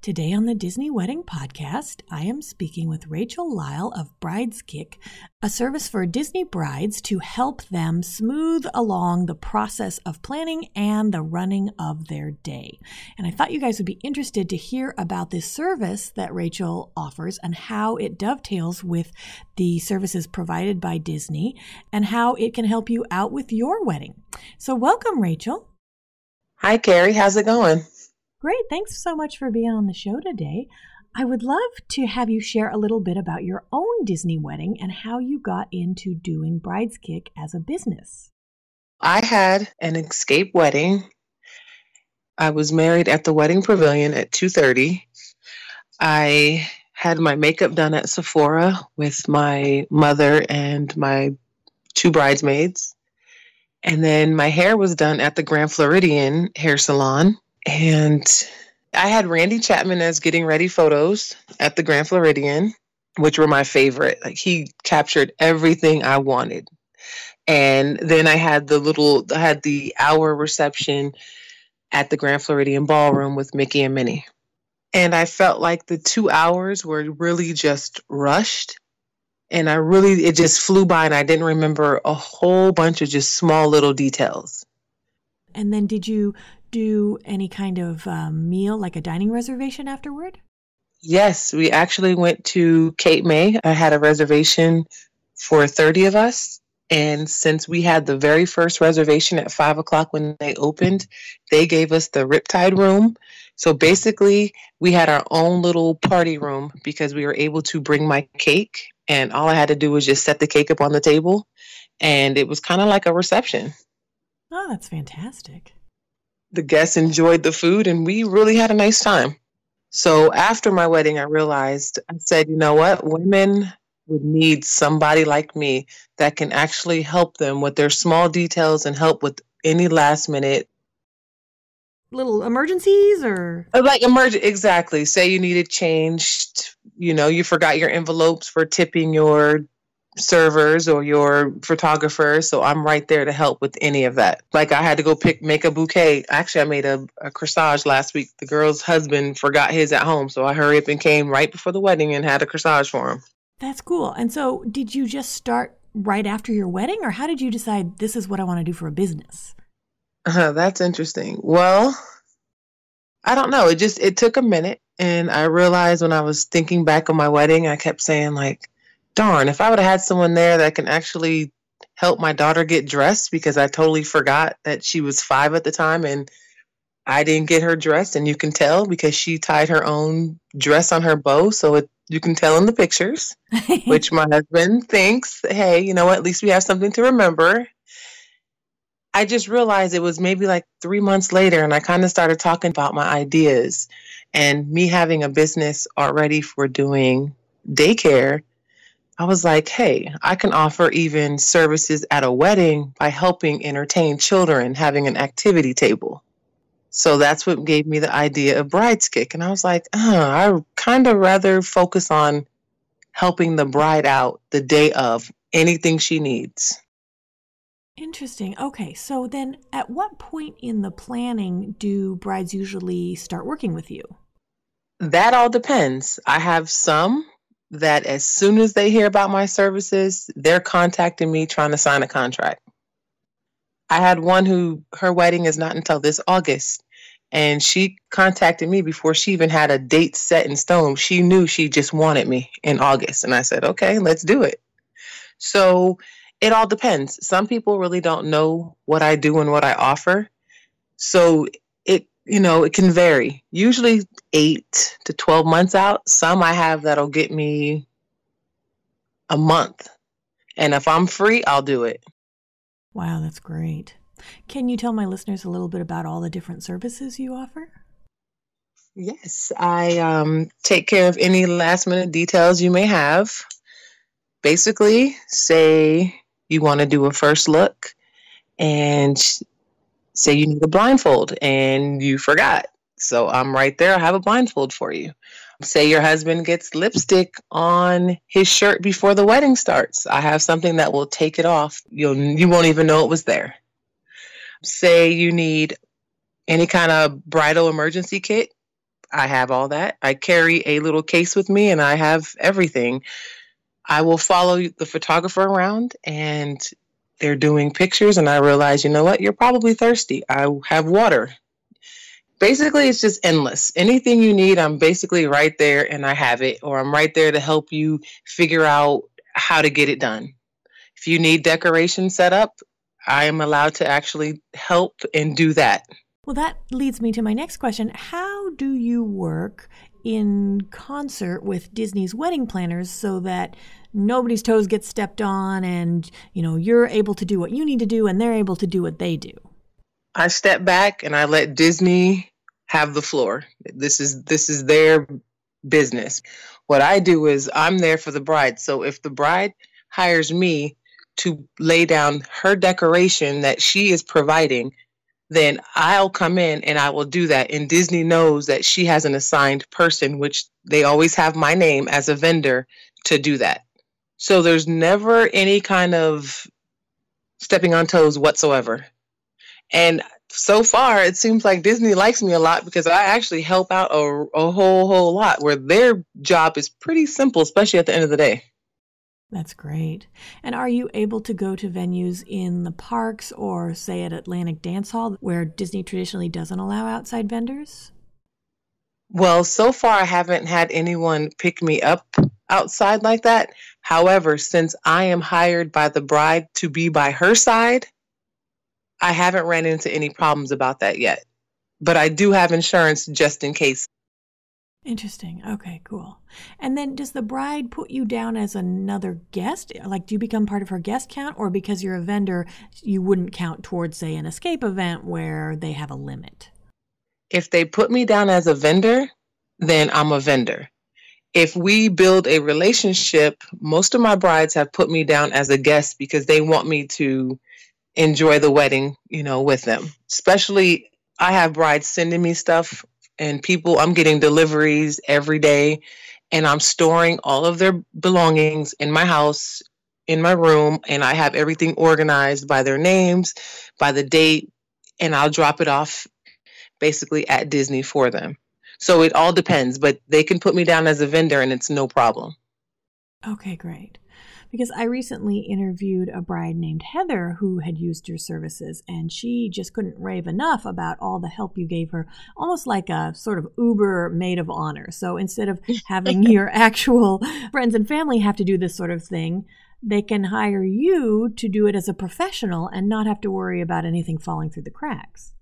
Today on the Disney Wedding Podcast, I am speaking with Rachel Lyle of Brides Kick, a service for Disney brides to help them smooth along the process of planning and the running of their day. And I thought you guys would be interested to hear about this service that Rachel offers and how it dovetails with the services provided by Disney and how it can help you out with your wedding. So, welcome, Rachel. Hi, Carrie. How's it going? Great. Thanks so much for being on the show today. I would love to have you share a little bit about your own Disney wedding and how you got into doing Brides Kick as a business. I had an escape wedding. I was married at the wedding pavilion at 2:30. I had my makeup done at Sephora with my mother and my two bridesmaids. And then my hair was done at the Grand Floridian hair salon and I had Randy Chapman as getting ready photos at the Grand Floridian, which were my favorite. Like he captured everything I wanted. And then I had the little, I had the hour reception at the Grand Floridian Ballroom with Mickey and Minnie. And I felt like the two hours were really just rushed. And I really, it just flew by, and I didn't remember a whole bunch of just small little details. And then did you do any kind of um, meal, like a dining reservation afterward? Yes, we actually went to Cape May. I had a reservation for 30 of us. And since we had the very first reservation at five o'clock when they opened, they gave us the Riptide room. So basically, we had our own little party room because we were able to bring my cake. And all I had to do was just set the cake up on the table. And it was kind of like a reception. Oh, that's fantastic the guests enjoyed the food and we really had a nice time. So after my wedding, I realized I said, you know what? Women would need somebody like me that can actually help them with their small details and help with any last minute little emergencies or uh, like emergent exactly say you needed changed you know you forgot your envelopes for tipping your servers or your photographers. So I'm right there to help with any of that. Like I had to go pick, make a bouquet. Actually, I made a, a corsage last week. The girl's husband forgot his at home. So I hurried up and came right before the wedding and had a corsage for him. That's cool. And so did you just start right after your wedding or how did you decide this is what I want to do for a business? Uh, that's interesting. Well, I don't know. It just, it took a minute. And I realized when I was thinking back on my wedding, I kept saying like, darn, if I would have had someone there that can actually help my daughter get dressed because I totally forgot that she was five at the time and I didn't get her dressed, and you can tell because she tied her own dress on her bow, so it, you can tell in the pictures. which my husband thinks, hey, you know what? At least we have something to remember. I just realized it was maybe like three months later, and I kind of started talking about my ideas and me having a business already for doing daycare I was like, hey, I can offer even services at a wedding by helping entertain children, having an activity table. So that's what gave me the idea of Brides Kick. And I was like, oh, I kind of rather focus on helping the bride out the day of anything she needs. Interesting. Okay. So then at what point in the planning do brides usually start working with you? That all depends. I have some that as soon as they hear about my services, they're contacting me trying to sign a contract. I had one who her wedding is not until this August. And she contacted me before she even had a date set in stone. She knew she just wanted me in August. And I said, okay, let's do it. So it all depends. Some people really don't know what I do and what I offer. So you know, it can vary. Usually eight to 12 months out. Some I have that'll get me a month. And if I'm free, I'll do it. Wow, that's great. Can you tell my listeners a little bit about all the different services you offer? Yes, I um, take care of any last minute details you may have. Basically, say you want to do a first look and say you need a blindfold and you forgot. So I'm right there. I have a blindfold for you. Say your husband gets lipstick on his shirt before the wedding starts. I have something that will take it off. You'll you won't even know it was there. Say you need any kind of bridal emergency kit. I have all that. I carry a little case with me and I have everything. I will follow the photographer around and they're doing pictures and I realize, you know what, you're probably thirsty. I have water. Basically, it's just endless. Anything you need, I'm basically right there and I have it, or I'm right there to help you figure out how to get it done. If you need decoration set up, I am allowed to actually help and do that. Well, that leads me to my next question. How do you work in concert with Disney's wedding planners so that nobody's toes get stepped on and, you know, you're able to do what you need to do and they're able to do what they do? I step back and I let Disney have the floor. This is this is their business. What I do is I'm there for the bride. So if the bride hires me to lay down her decoration that she is providing, then I'll come in and I will do that. And Disney knows that she has an assigned person, which they always have my name as a vendor to do that. So there's never any kind of stepping on toes whatsoever. And so far, it seems like Disney likes me a lot because I actually help out a, a whole, whole lot where their job is pretty simple, especially at the end of the day. That's great. And are you able to go to venues in the parks or, say, at Atlantic Dance Hall where Disney traditionally doesn't allow outside vendors? Well, so far I haven't had anyone pick me up outside like that. However, since I am hired by the bride to be by her side, I haven't ran into any problems about that yet. But I do have insurance just in case. Interesting. Okay, cool. And then does the bride put you down as another guest? Like, do you become part of her guest count, or because you're a vendor, you wouldn't count towards, say, an escape event where they have a limit? If they put me down as a vendor, then I'm a vendor. If we build a relationship, most of my brides have put me down as a guest because they want me to enjoy the wedding, you know, with them. Especially, I have brides sending me stuff and people i'm getting deliveries every day and i'm storing all of their belongings in my house in my room and i have everything organized by their names by the date and i'll drop it off basically at disney for them. So it all depends but they can put me down as a vendor and it's no problem. Okay great because I recently interviewed a bride named Heather who had used your services, and she just couldn't rave enough about all the help you gave her, almost like a sort of Uber maid of honor. So instead of having your actual friends and family have to do this sort of thing, they can hire you to do it as a professional and not have to worry about anything falling through the cracks.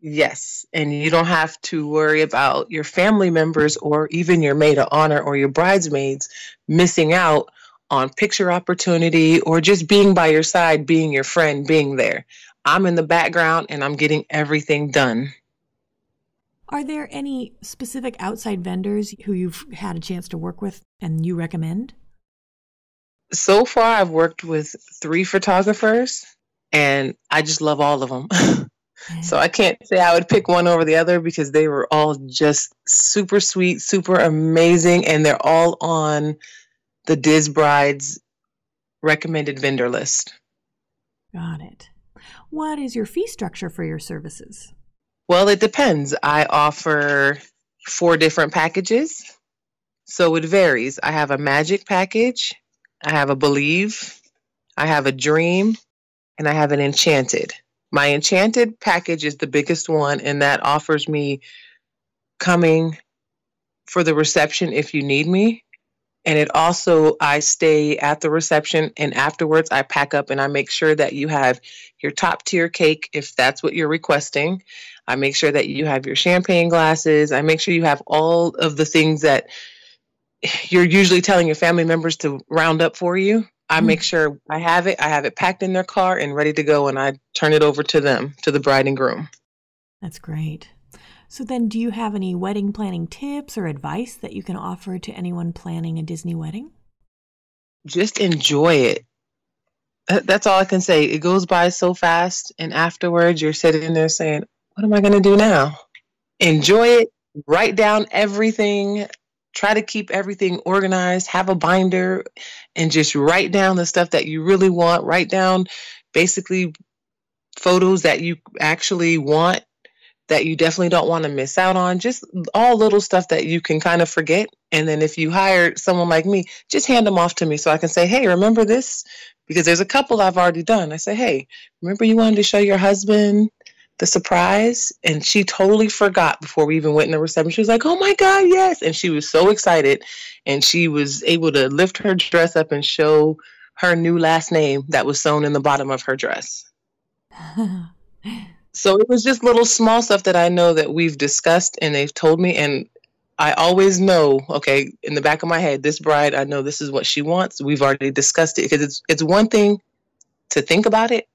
Yes, and you don't have to worry about your family members or even your maid of honor or your bridesmaids missing out on picture opportunity or just being by your side, being your friend, being there. I'm in the background and I'm getting everything done. Are there any specific outside vendors who you've had a chance to work with and you recommend? So far, I've worked with three photographers and I just love all of them. so I can't say I would pick one over the other because they were all just super sweet, super amazing, and they're all on the Diz Brides recommended vendor list. Got it. What is your fee structure for your services? Well, it depends. I offer four different packages. So it varies. I have a magic package, I have a believe, I have a dream, and I have an enchanted. My enchanted package is the biggest one, and that offers me coming for the reception if you need me. And it also, I stay at the reception and afterwards I pack up and I make sure that you have your top tier cake if that's what you're requesting. I make sure that you have your champagne glasses. I make sure you have all of the things that you're usually telling your family members to round up for you. I make mm. sure I have it. I have it packed in their car and ready to go, and I turn it over to them, to the bride and groom. That's great. So, then do you have any wedding planning tips or advice that you can offer to anyone planning a Disney wedding? Just enjoy it. That's all I can say. It goes by so fast, and afterwards, you're sitting there saying, What am I going to do now? Enjoy it. Write down everything try to keep everything organized, have a binder, and just write down the stuff that you really want. Write down basically photos that you actually want that you definitely don't want to miss out on. Just all little stuff that you can kind of forget. And then if you hire someone like me, just hand them off to me so I can say, hey, remember this? Because there's a couple I've already done. I say, hey, remember you wanted to show your husband the surprise and she totally forgot before we even went in the reception. She was like, "Oh my god, yes." And she was so excited and she was able to lift her dress up and show her new last name that was sewn in the bottom of her dress. so it was just little small stuff that I know that we've discussed and they've told me and I always know, okay, in the back of my head, this bride, I know this is what she wants. We've already discussed it because it's it's one thing to think about it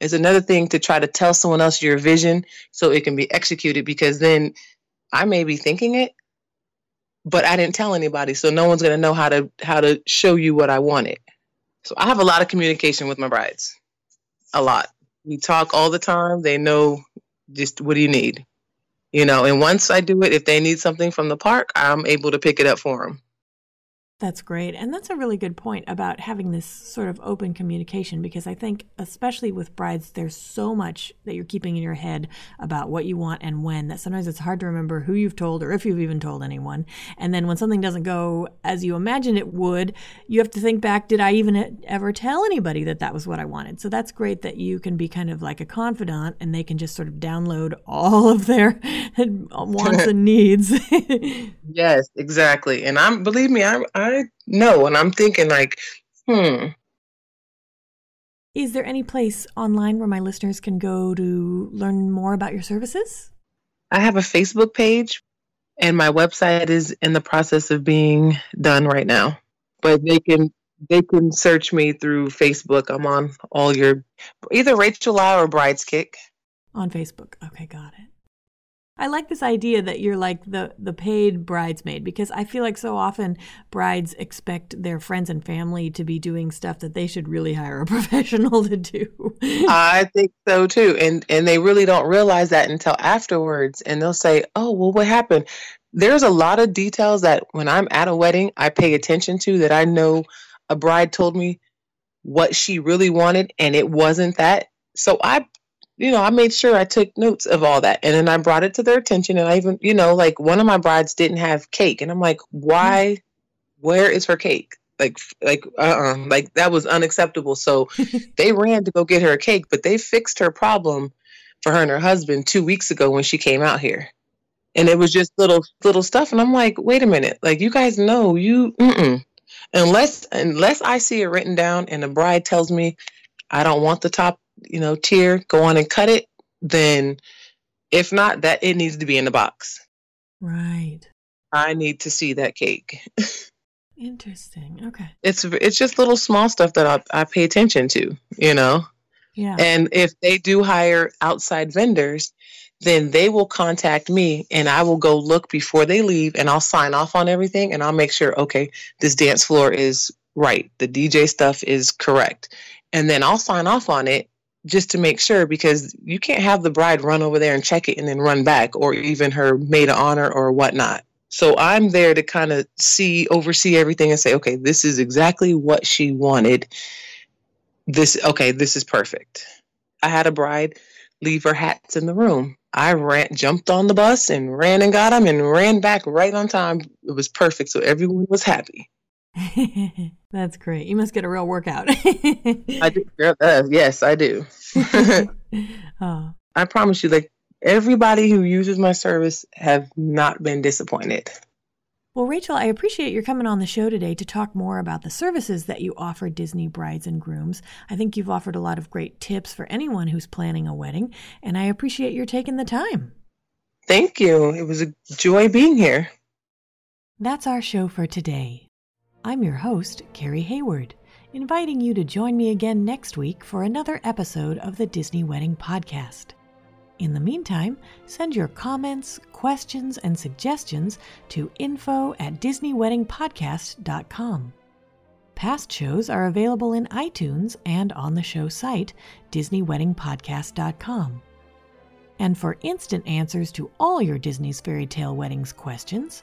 it's another thing to try to tell someone else your vision so it can be executed because then I may be thinking it, but I didn't tell anybody, so no one's gonna know how to how to show you what I wanted. So I have a lot of communication with my brides. A lot. We talk all the time. They know just what do you need? You know, and once I do it, if they need something from the park, I'm able to pick it up for them. That's great. And that's a really good point about having this sort of open communication because I think, especially with brides, there's so much that you're keeping in your head about what you want and when that sometimes it's hard to remember who you've told or if you've even told anyone. And then when something doesn't go as you imagine it would, you have to think back did I even ever tell anybody that that was what I wanted? So that's great that you can be kind of like a confidant and they can just sort of download all of their wants and needs. yes, exactly. And I'm, believe me, I'm, I'm I know, and I'm thinking like, hmm. Is there any place online where my listeners can go to learn more about your services? I have a Facebook page, and my website is in the process of being done right now. But they can they can search me through Facebook. I'm on all your either Rachel Lau or Brides Kick. On Facebook. Okay, got it. I like this idea that you're like the the paid bridesmaid because I feel like so often brides expect their friends and family to be doing stuff that they should really hire a professional to do. I think so too. And and they really don't realize that until afterwards and they'll say, "Oh, well what happened?" There's a lot of details that when I'm at a wedding, I pay attention to that I know a bride told me what she really wanted and it wasn't that. So I you know, I made sure I took notes of all that. And then I brought it to their attention. And I even, you know, like one of my brides didn't have cake. And I'm like, why? Where is her cake? Like, like, uh uh-uh. like that was unacceptable. So they ran to go get her a cake, but they fixed her problem for her and her husband two weeks ago when she came out here. And it was just little, little stuff. And I'm like, wait a minute. Like, you guys know you, mm-mm. unless, unless I see it written down and the bride tells me, I don't want the top you know, tier, go on and cut it, then if not, that it needs to be in the box. Right. I need to see that cake. Interesting. Okay. It's it's just little small stuff that I, I pay attention to, you know. Yeah. And if they do hire outside vendors, then they will contact me and I will go look before they leave and I'll sign off on everything and I'll make sure okay, this dance floor is right. The DJ stuff is correct. And then I'll sign off on it just to make sure because you can't have the bride run over there and check it and then run back or even her maid of honor or whatnot. So i'm there to kind of see oversee everything and say okay this is exactly what she wanted. This okay this is perfect. I had a bride leave her hats in the room. I ran jumped on the bus and ran and got them and ran back right on time. It was perfect so everyone was happy That's great. You must get a real workout. I do. Uh, yes, I do. oh. I promise you, like everybody who uses my service have not been disappointed. Well, Rachel, I appreciate your coming on the show today to talk more about the services that you offer Disney brides and grooms. I think you've offered a lot of great tips for anyone who's planning a wedding, and I appreciate your taking the time. Thank you. It was a joy being here. That's our show for today. I'm your host, Carrie Hayward, inviting you to join me again next week for another episode of the Disney Wedding Podcast. In the meantime, send your comments, questions, and suggestions to info at DisneyWeddingPodcast.com. Past shows are available in iTunes and on the show site, DisneyWeddingPodcast.com. And for instant answers to all your Disney's Fairy Tale Weddings questions,